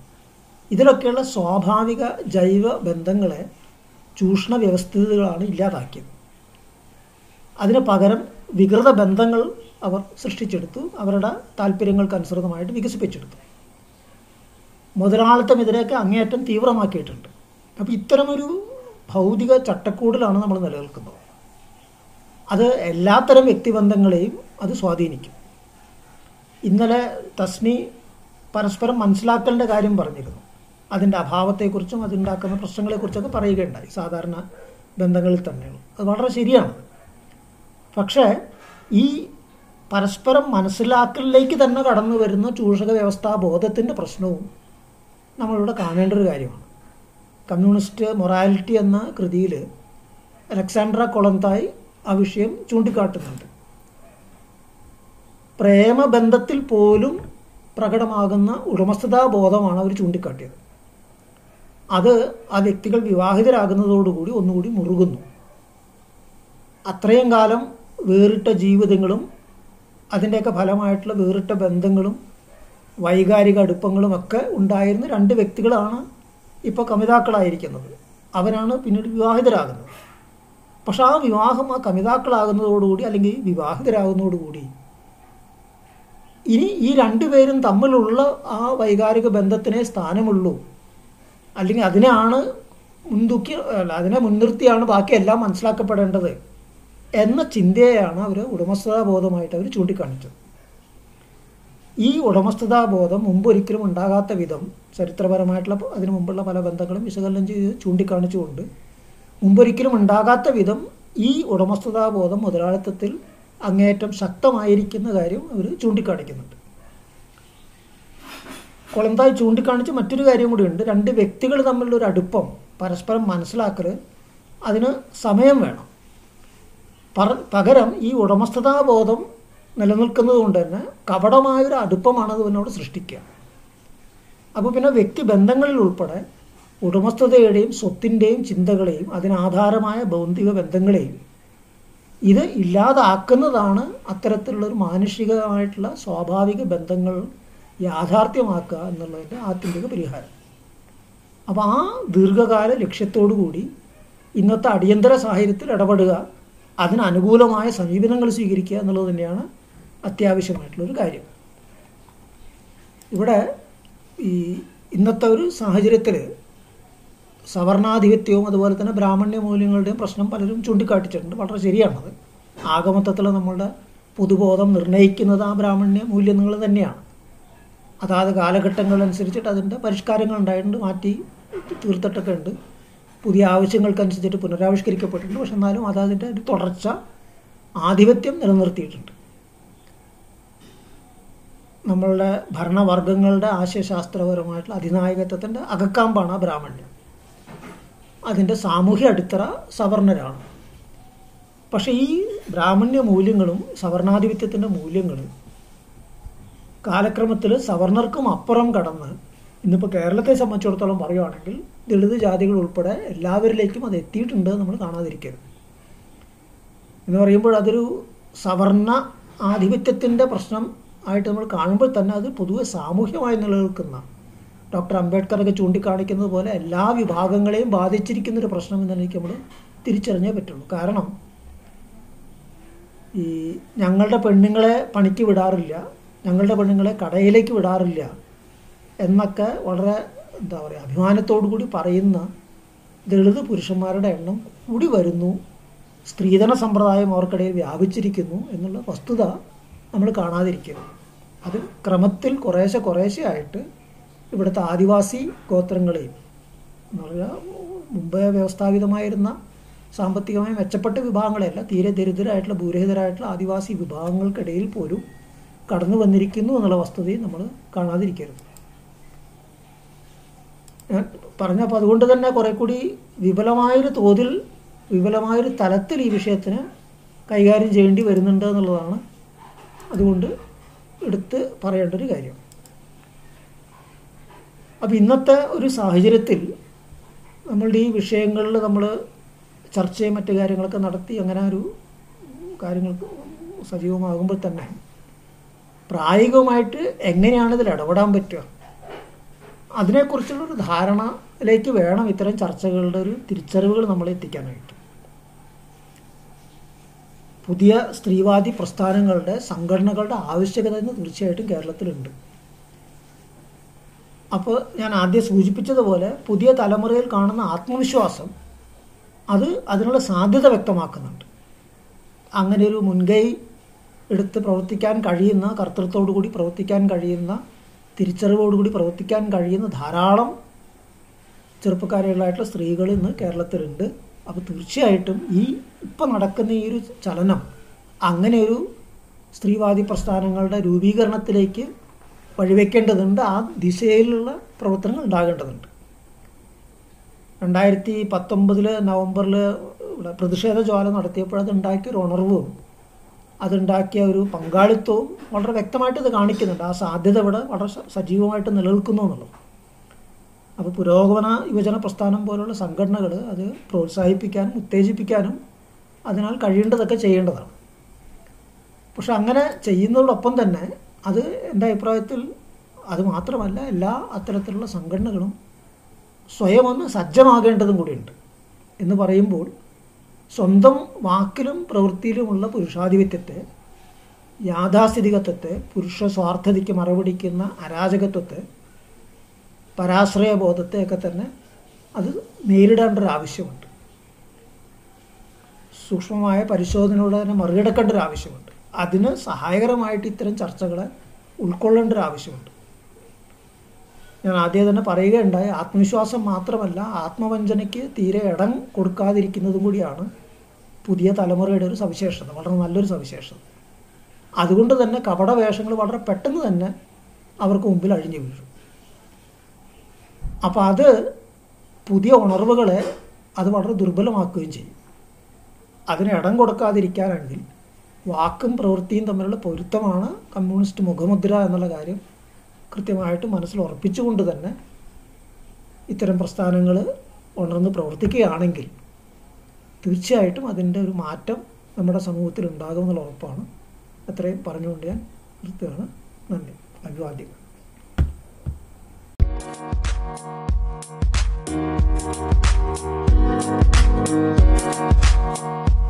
ഇതിലൊക്കെയുള്ള സ്വാഭാവിക ജൈവ ബന്ധങ്ങളെ ചൂഷണ വ്യവസ്ഥിതികളാണ് ഇല്ലാതാക്കിയത്. അതിന് പകരം വികൃത ബന്ധങ്ങൾ അവർ സൃഷ്ടിച്ചെടുത്തു. അവരുടെ താല്പര്യങ്ങൾക്കനുസൃതമായിട്ട് വികസിപ്പിച്ചെടുത്തു. മുതലാളിത്തം ഇതിനെയൊക്കെ അങ്ങേയറ്റം തീവ്രമാക്കിയിട്ടുണ്ട്. അപ്പോൾ ഇത്തരമൊരു ഭൗതിക ചട്ടക്കൂടിലാണ് നമ്മൾ നിലനിൽക്കുന്നത്. അത് എല്ലാത്തരം വ്യക്തിബന്ധങ്ങളെയും അത് സ്വാധീനിക്കും. ഇന്നലെ തസ്നി പരസ്പരം മനസ്സിലാക്കലിന്റെ കാര്യം പറഞ്ഞിരുന്നു. അതിന്റെ അഭാവത്തെക്കുറിച്ചും അതുണ്ടാക്കുന്ന പ്രശ്നങ്ങളെക്കുറിച്ചൊക്കെ പറയുകയുണ്ടായി. സാധാരണ ബന്ധങ്ങളിൽ തന്നെയാണ് അത് വളരെ ശരിയാണ്. പക്ഷേ ഈ പരസ്പരം മനസ്സിലാക്കലിലേക്ക് തന്നെ കടന്നു വരുന്ന ചൂഷക വ്യവസ്ഥാ ബോധത്തിന്റെ പ്രശ്നവും നമ്മളിവിടെ കാണേണ്ട ഒരു കാര്യമാണ്. കമ്മ്യൂണിസ്റ്റ് മൊറാലിറ്റി എന്ന കൃതിയിൽ അലക്സാണ്ട്ര കൊളന്തായി ആ വിഷയം ചൂണ്ടിക്കാട്ടുന്നുണ്ട്. പ്രേമബന്ധത്തിൽ പോലും പ്രകടമാകുന്ന ഉടമസ്ഥതാ ബോധമാണ് അവർ ചൂണ്ടിക്കാട്ടിയത്. അത് ആ വ്യക്തികൾ വിവാഹിതരാകുന്നതോടുകൂടി ഒന്നുകൂടി മുറുകുന്നു. അത്രയും കാലം വേറിട്ട ജീവിതങ്ങളും അതിന്റെയൊക്കെ ഫലമായിട്ടുള്ള വേറിട്ട ബന്ധങ്ങളും വൈകാരിക അടുപ്പങ്ങളും ഒക്കെ ഉണ്ടായിരുന്ന രണ്ട് വ്യക്തികളാണ് ഇപ്പോൾ കമിതാക്കളായിരിക്കുന്നത്. അവരാണ് പിന്നീട് വിവാഹിതരാകുന്നത്. പക്ഷെ ആ വിവാഹം ആ കമിതാക്കളാകുന്നതോടുകൂടി അല്ലെങ്കിൽ വിവാഹിതരാകുന്നതോടുകൂടി ഇനി ഈ രണ്ടുപേരും തമ്മിലുള്ള ആ വൈകാരിക ബന്ധത്തിനെ സ്ഥാനമുള്ളൂ. അല്ലെങ്കിൽ അതിനെയാണ് മുൻതൂക്കി അതിനെ മുൻനിർത്തിയാണ് ബാക്കിയെല്ലാം മനസ്സിലാക്കപ്പെടേണ്ടത്. എന്ന ചിന്തയെയാണ് അവർ ഉടമസ്ഥതാബോധമായിട്ട് അവർ ചൂണ്ടിക്കാണിച്ചത്. ഈ ഉടമസ്ഥതാബോധം മുമ്പൊരിക്കലും ഉണ്ടാകാത്ത വിധം ചരിത്രപരമായിട്ടുള്ള അതിനു മുമ്പുള്ള പല ബന്ധങ്ങളും വിശകലനം ചെയ്ത് ചൂണ്ടിക്കാണിച്ചുകൊണ്ട് മുമ്പൊരിക്കലും ഉണ്ടാകാത്ത വിധം ഈ ഉടമസ്ഥതാബോധം മുതലാളിത്തത്തിൽ അങ്ങേയറ്റം ശക്തമായിരിക്കുന്ന കാര്യം അവർ ചൂണ്ടിക്കാണിക്കുന്നുണ്ട്. കൊളന്തായി ചൂണ്ടിക്കാണിച്ച് മറ്റൊരു കാര്യം കൂടിയുണ്ട് രണ്ട് വ്യക്തികൾ തമ്മിലുള്ള ഒരു അടുപ്പം പരസ്പരം മനസ്സിലാക്കൽ അതിന് സമയം വേണം. പകരം ഈ ഉടമസ്ഥതാബോധം നിലനിൽക്കുന്നത് കൊണ്ട് തന്നെ കപടമായൊരു അടുപ്പമാണ് അത് എന്നോട് സൃഷ്ടിക്കുക. അപ്പോൾ പിന്നെ വ്യക്തി ബന്ധങ്ങളിൽ ഉൾപ്പെടെ ഉടമസ്ഥതയുടെയും സ്വത്തിന്റെയും ചിന്തകളെയും അതിനാധാരമായ ഭൗതിക ബന്ധങ്ങളെയും ഇത് ഇല്ലാതാക്കുന്നതാണ് അത്തരത്തിലുള്ള ഒരു മാനുഷികമായിട്ടുള്ള സ്വാഭാവിക ബന്ധങ്ങൾ യാഥാർത്ഥ്യമാക്കുക എന്നുള്ളതിന്റെ ആത്യന്തിക പരിഹാരം. അപ്പോൾ ആ ദീർഘകാല ലക്ഷ്യത്തോടു കൂടി ഇന്നത്തെ അടിയന്തര സാഹചര്യത്തിൽ ഇടപെടുക അതിന് അനുകൂലമായ സമീപനങ്ങൾ സ്വീകരിക്കുക എന്നുള്ളത് തന്നെയാണ് അത്യാവശ്യമായിട്ടുള്ളൊരു കാര്യം. ഇവിടെ ഈ ഇന്നത്തെ ഒരു സാഹചര്യത്തിൽ സവർണാധിപത്യവും അതുപോലെ തന്നെ ബ്രാഹ്മണ്യ മൂല്യങ്ങളുടെയും പ്രശ്നം പലരും ചൂണ്ടിക്കാട്ടിച്ചിട്ടുണ്ട്. വളരെ ശരിയാണത്. ആഗമത്തത്തിൽ നമ്മളുടെ പുതുബോധം നിർണയിക്കുന്നത് ആ ബ്രാഹ്മണ്യ മൂല്യങ്ങൾ തന്നെയാണ്. അതാത് കാലഘട്ടങ്ങളനുസരിച്ചിട്ട് അതിന്റെ പരിഷ്കാരങ്ങൾ ഉണ്ടായിട്ടുണ്ട് മാറ്റി തീർത്തിട്ടൊക്കെ ഉണ്ട്. പുതിയ ആവശ്യങ്ങൾക്കനുസരിച്ചിട്ട് പുനരാവിഷ്കരിക്കപ്പെട്ടിട്ടുണ്ട്. പക്ഷെ എന്നാലും അതതിന്റെ ഒരു തുടർച്ച ആധിപത്യം നിലനിർത്തിയിട്ടുണ്ട്. നമ്മളുടെ ഭരണവർഗങ്ങളുടെ ആശയശാസ്ത്രപരമായിട്ടുള്ള അധിനായകത്വത്തിന്റെ അകക്കാമ്പാണ് ആ ബ്രാഹ്മണ്യം. അതിന്റെ സാമൂഹ്യ അടിത്തറ സവർണരാണ്. പക്ഷേ ഈ ബ്രാഹ്മണ്യ മൂല്യങ്ങളും സവർണാധിപത്യത്തിന്റെ മൂല്യങ്ങളും കാലക്രമത്തിൽ സവർണർക്കും അപ്പുറം കടന്ന് ഇന്നിപ്പോൾ കേരളത്തെ സംബന്ധിച്ചിടത്തോളം പറയുകയാണെങ്കിൽ ദളിത് ജാതികൾ ഉൾപ്പെടെ എല്ലാവരിലേക്കും അത് എത്തിയിട്ടുണ്ട് നമ്മൾ കാണാതിരിക്കരുത്. എന്ന് പറയുമ്പോൾ അതൊരു സവർണ ആധിപത്യത്തിന്റെ പ്രശ്നം ആയിട്ട് നമ്മൾ കാണുമ്പോൾ തന്നെ അത് പൊതുവെ സാമൂഹ്യമായി നിലനിൽക്കുന്ന ഡോക്ടർ അംബേദ്കറൊക്കെ ചൂണ്ടിക്കാണിക്കുന്നത് പോലെ എല്ലാ വിഭാഗങ്ങളെയും ബാധിച്ചിരിക്കുന്ന ഒരു പ്രശ്നം എന്ന് എനിക്ക് നമ്മൾ തിരിച്ചറിഞ്ഞേ പറ്റുള്ളൂ. കാരണം ഈ ഞങ്ങളുടെ പെണ്ണുങ്ങളെ പണിക്ക് വിടാറില്ല ഞങ്ങളുടെ പെണ്ണുങ്ങളെ കടയിലേക്ക് വിടാറില്ല എന്നൊക്കെ വളരെ എന്താ പറയുക അഭിമാനത്തോടു കൂടി പറയുന്ന ദളിത് പുരുഷന്മാരുടെ എണ്ണം കൂടി വരുന്നു. സ്ത്രീധന സമ്പ്രദായം അവർക്കിടയിൽ വ്യാപിച്ചിരിക്കുന്നു എന്നുള്ള വസ്തുത നമ്മൾ കാണാതിരിക്കുന്നു അത് ക്രമത്തിൽ കുറേശ്ശെ കുറേശ്ശെ ആയിട്ട് ഇവിടുത്തെ ആദിവാസി ഗോത്രങ്ങളെയും മുമ്പേ വ്യവസ്ഥാപിതമായിരുന്ന സാമ്പത്തികമായി മെച്ചപ്പെട്ട വിഭാഗങ്ങളെയല്ല തീരെ ദരിദ്രരായിട്ടുള്ള ഭൂരഹിതരായിട്ടുള്ള ആദിവാസി വിഭാഗങ്ങൾക്കിടയിൽ പോലും കടന്നു വന്നിരിക്കുന്നു എന്നുള്ള വസ്തുതയും നമ്മൾ കാണാതിരിക്കരുത്. ഞാൻ പറഞ്ഞപ്പോൾ അതുകൊണ്ട് തന്നെ കുറെ കൂടി വിപുലമായൊരു തോതിൽ വിപുലമായൊരു തലത്തിൽ ഈ വിഷയത്തിന് കൈകാര്യം ചെയ്യേണ്ടി വരുന്നുണ്ട് എന്നുള്ളതാണ് അതുകൊണ്ട് എടുത്ത് പറയേണ്ട ഒരു കാര്യം. അപ്പം ഇന്നത്തെ ഒരു സാഹചര്യത്തിൽ നമ്മളുടെ ഈ വിഷയങ്ങളിൽ നമ്മൾ ചർച്ചയും മറ്റു കാര്യങ്ങളൊക്കെ നടത്തി അങ്ങനെ ഒരു കാര്യങ്ങൾക്ക് സജീവമാകുമ്പോൾ തന്നെ പ്രായോഗികമായിട്ട് എങ്ങനെയാണ് ഇതിൽ ഇടപെടാൻ പറ്റുക? അതിനെക്കുറിച്ചുള്ളൊരു ധാരണയിലേക്ക് വേണം ഇത്തരം ചർച്ചകളുടെ ഒരു തിരിച്ചറിവുകൾ നമ്മൾ എത്തിക്കാനായിട്ട്. പുതിയ സ്ത്രീവാദി പ്രസ്ഥാനങ്ങളുടെ സംഘടനകളുടെ ആവശ്യകത എന്ന് തീർച്ചയായിട്ടും കേരളത്തിലുണ്ട്. അപ്പോൾ ഞാൻ ആദ്യം സൂചിപ്പിച്ചതുപോലെ പുതിയ തലമുറയിൽ കാണുന്ന ആത്മവിശ്വാസം അത് അതിനുള്ള സാധ്യത വ്യക്തമാക്കുന്നുണ്ട്. അങ്ങനെ ഒരു മുൻകൈ എടുത്ത് പ്രവർത്തിക്കാൻ കഴിയുന്ന കർത്തൃത്വത്തോടു കൂടി പ്രവർത്തിക്കാൻ കഴിയുന്ന തിരിച്ചറിവോടുകൂടി പ്രവർത്തിക്കാൻ കഴിയുന്ന ധാരാളം ചെറുപ്പക്കാരികളായിട്ടുള്ള സ്ത്രീകൾ ഇന്ന് കേരളത്തിലുണ്ട്. അപ്പോൾ തീർച്ചയായിട്ടും ഈ ഇപ്പം നടക്കുന്ന ഈ ഒരു ചലനം അങ്ങനെ ഒരു സ്ത്രീവാദി പ്രസ്ഥാനങ്ങളുടെ രൂപീകരണത്തിലേക്ക് വഴിവെക്കേണ്ടതുണ്ട്. ആ ദിശയിലുള്ള പ്രവർത്തനങ്ങൾ ഉണ്ടാകേണ്ടതുണ്ട്. രണ്ടായിരത്തി പത്തൊമ്പതിൽ നവംബറിൽ പ്രതിഷേധ ജ്വാല നടത്തിയപ്പോൾ അത് ഉണ്ടാക്കിയൊരു ഉണർവും അതുണ്ടാക്കിയ ഒരു പങ്കാളിത്തവും വളരെ വ്യക്തമായിട്ട് ഇത് കാണിക്കുന്നുണ്ട്. ആ സാധ്യത ഇവിടെ വളരെ സജീവമായിട്ട് നിലനിൽക്കുന്നു എന്നുള്ളത്. അപ്പോൾ പുരോഗമന യുവജന പ്രസ്ഥാനം പോലുള്ള സംഘടനകൾ അത് പ്രോത്സാഹിപ്പിക്കാനും ഉത്തേജിപ്പിക്കാനും അതിനാൽ കഴിയേണ്ടതൊക്കെ ചെയ്യേണ്ടതാണ്. പക്ഷെ അങ്ങനെ ചെയ്യുന്നതോടൊപ്പം തന്നെ അത് എന്റെ അഭിപ്രായത്തിൽ അത് മാത്രമല്ല എല്ലാ അത്തരത്തിലുള്ള സംഘടനകളും സ്വയം ഒന്ന് സജ്ജമാകേണ്ടതും കൂടിയുണ്ട് എന്ന് പറയുമ്പോൾ സ്വന്തം വാക്കിലും പ്രവൃത്തിയിലുമുള്ള പുരുഷാധിപത്യത്തെ യാഥാസ്ഥിതികത്വത്തെ പുരുഷ സ്വാർത്ഥതയ്ക്ക് മറുപടിക്കുന്ന അരാജകത്വത്തെ പരാശ്രയബോധത്തെയൊക്കെ തന്നെ അത് നേരിടേണ്ട ഒരു ആവശ്യമുണ്ട് സൂക്ഷ്മമായ പരിശോധനയോടെ തന്നെ മറികടക്കേണ്ട ഒരു ആവശ്യമുണ്ട് അതിന് സഹായകരമായിട്ട് ഇത്തരം ചർച്ചകളെ ഉൾക്കൊള്ളേണ്ട ഒരു ആവശ്യമുണ്ട് ഞാൻ ആദ്യം തന്നെ പറയുകയുണ്ടായി ആത്മവിശ്വാസം മാത്രമല്ല ആത്മവഞ്ചനയ്ക്ക് തീരെ ഇടം കൊടുക്കാതിരിക്കുന്നതും കൂടിയാണ് പുതിയ തലമുറയുടെ ഒരു സവിശേഷത വളരെ നല്ലൊരു സവിശേഷത. അതുകൊണ്ട് തന്നെ കപട വേഷങ്ങൾ വളരെ പെട്ടെന്ന് തന്നെ അവർക്ക് മുമ്പിൽ അഴിഞ്ഞു വീഴും. അപ്പോൾ അത് പുതിയ ഉണർവുകളെ അത് വളരെ ദുർബലമാക്കുകയും ചെയ്യും. അതിന് ഇടം കൊടുക്കാതിരിക്കാനാണെങ്കിൽ വാക്കും പ്രവൃത്തിയും തമ്മിലുള്ള പൊരുത്തമാണ് കമ്മ്യൂണിസ്റ്റ് മുഖമുദ്ര എന്നുള്ള കാര്യം കൃത്യമായിട്ട് മനസ്സിൽ ഉറപ്പിച്ചുകൊണ്ട് തന്നെ ഇത്തരം പ്രസ്ഥാനങ്ങൾ ഉണർന്ന് പ്രവർത്തിക്കുകയാണെങ്കിൽ തീർച്ചയായിട്ടും അതിന്റെ ഒരു മാറ്റം നമ്മുടെ സമൂഹത്തിൽ ഉണ്ടാകുമെന്നുള്ള ഉറപ്പാണ്. അത്രയും പറഞ്ഞുകൊണ്ട് ഞാൻ നിർത്തുകയാണ്. നന്ദി. അഭിവാദ്യങ്ങൾ Thank